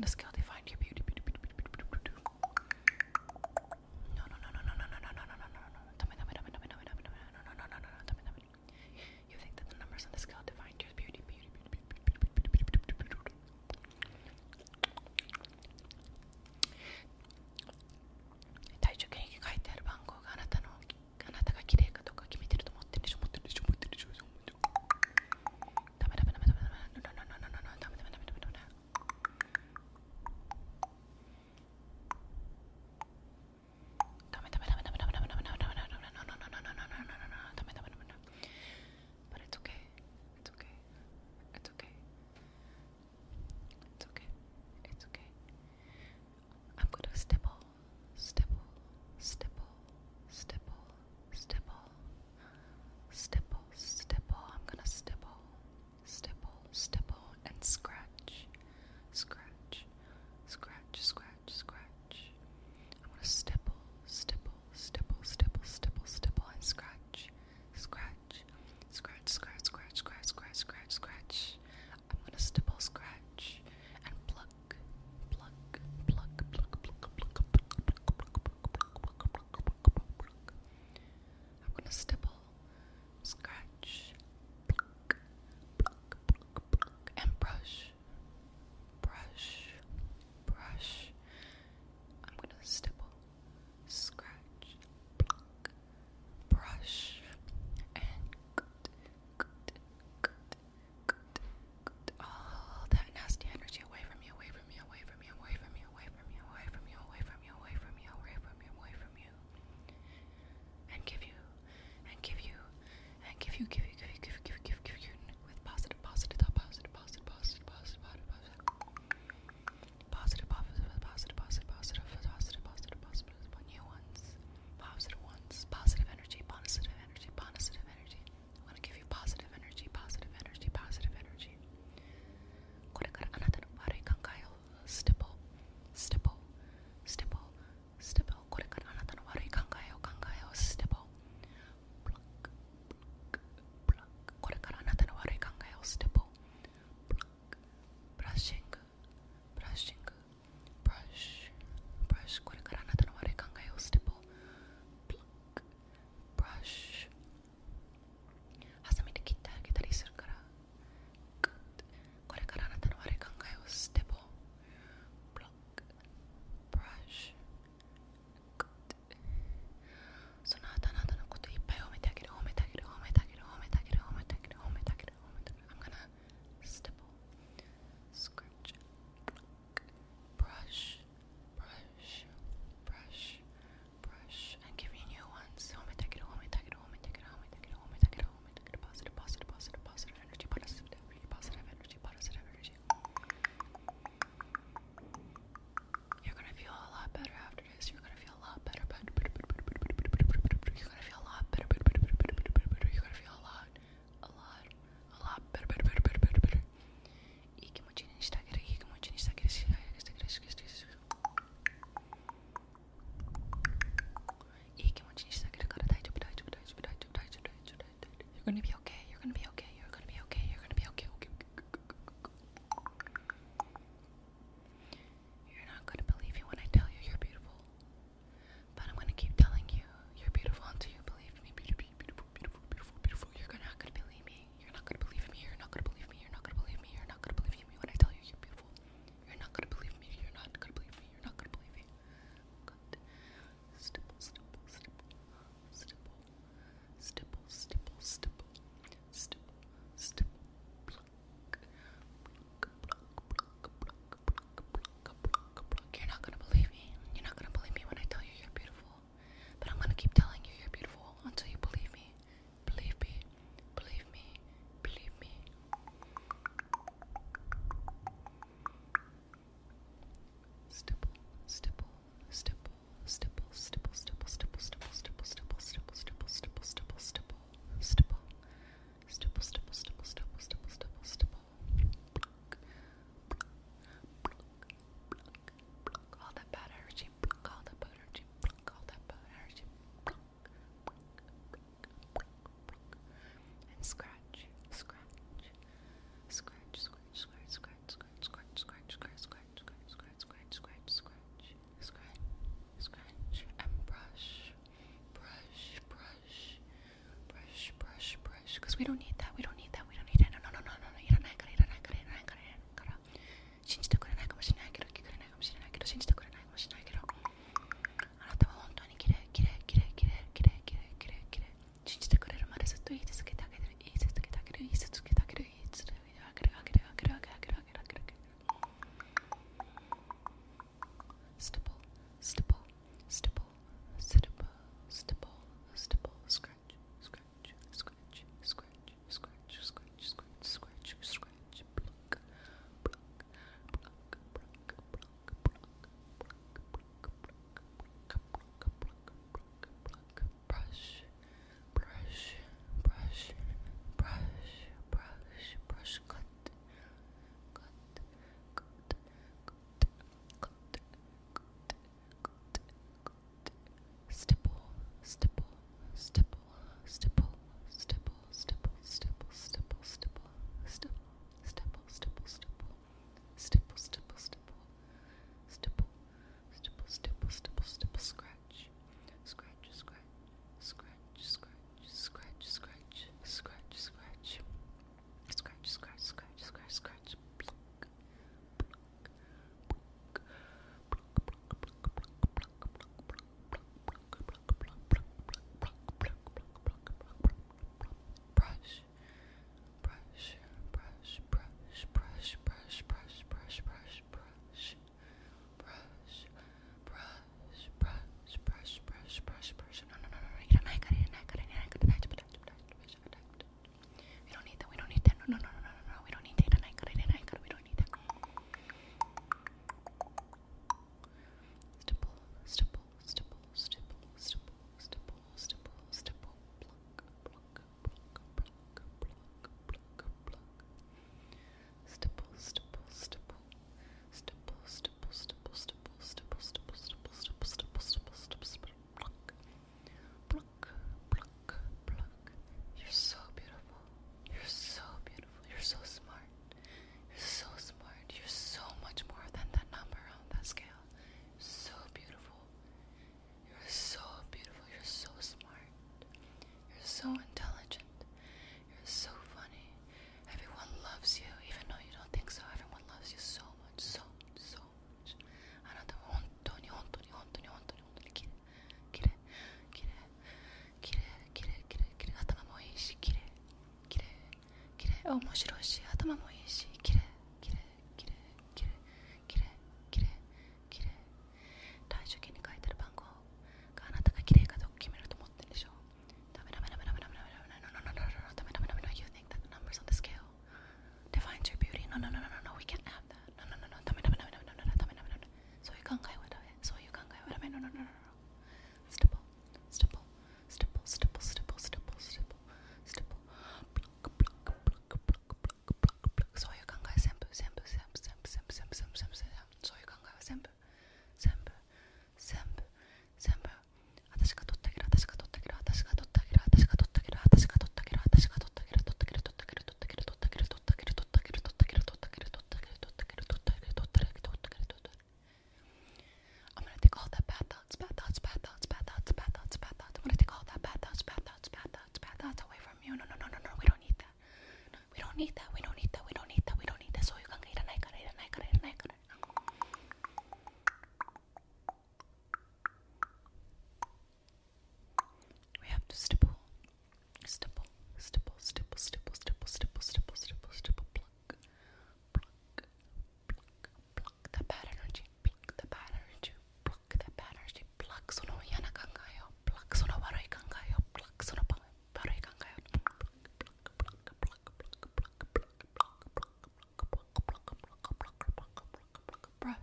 on the sky. We don't need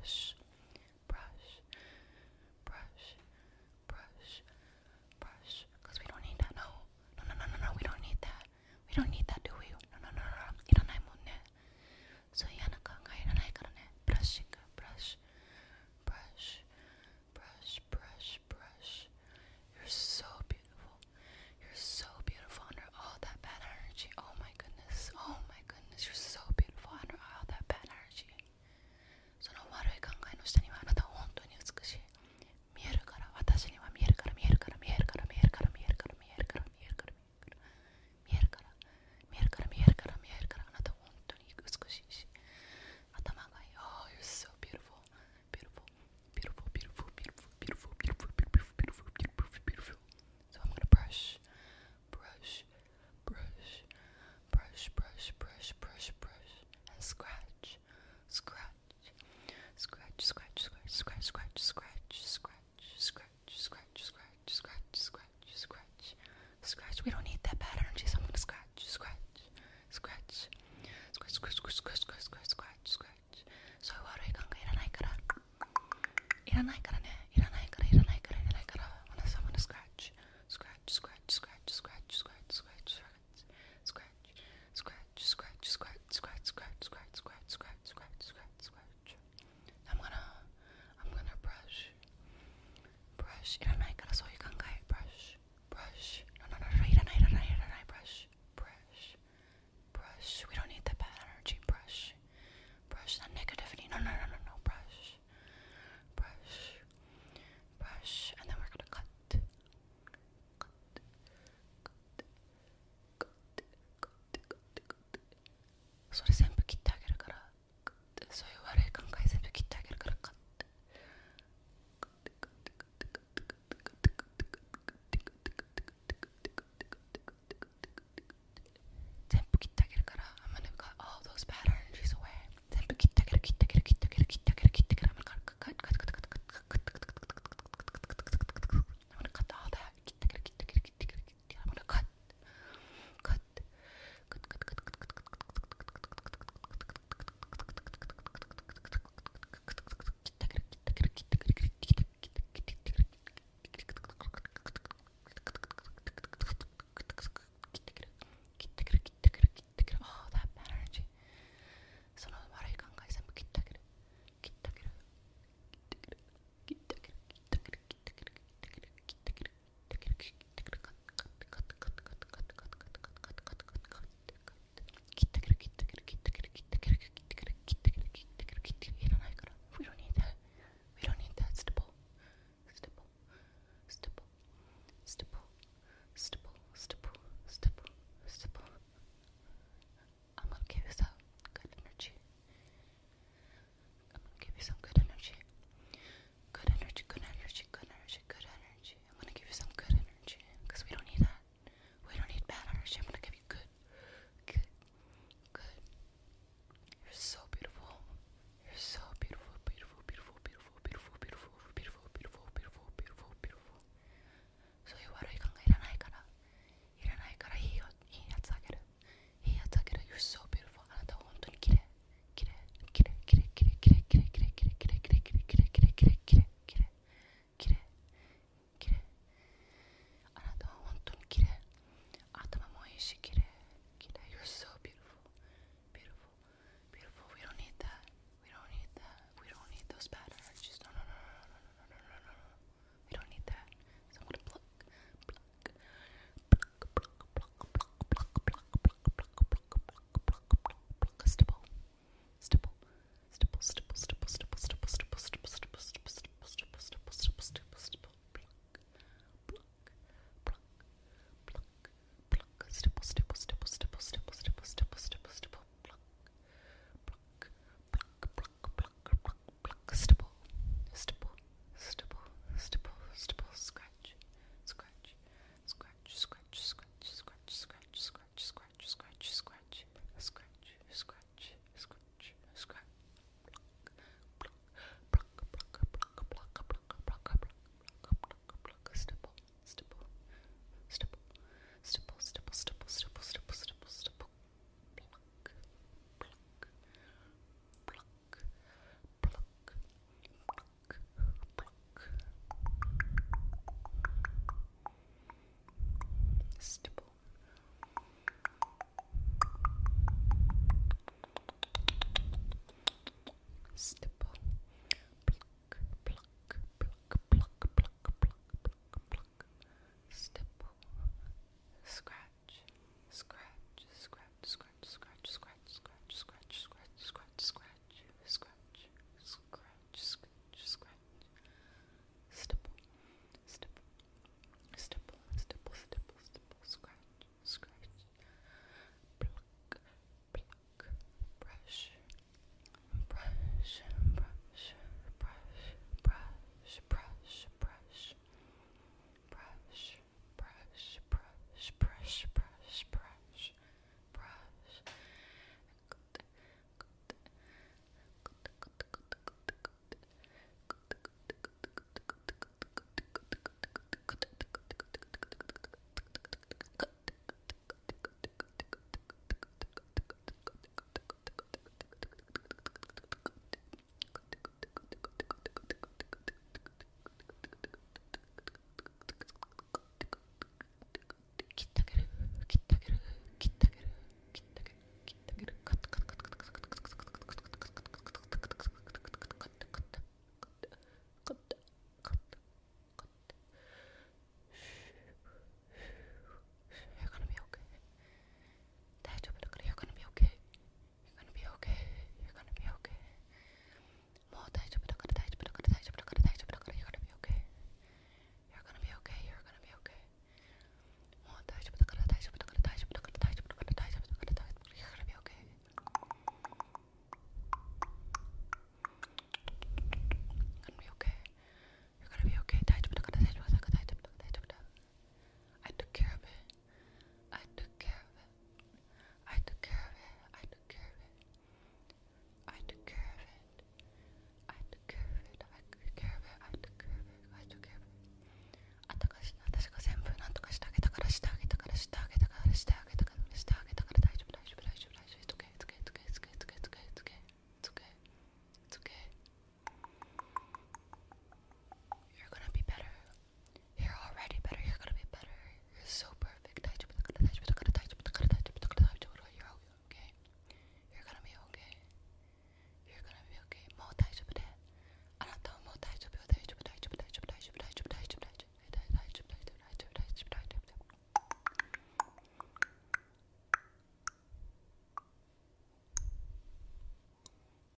flesh. need that pattern. She's someone to scratch, scratch, scratch, scratch, scratch, scratch, scratch, scratch, scratch, scratch. So what are you gonna get? I got it. I it.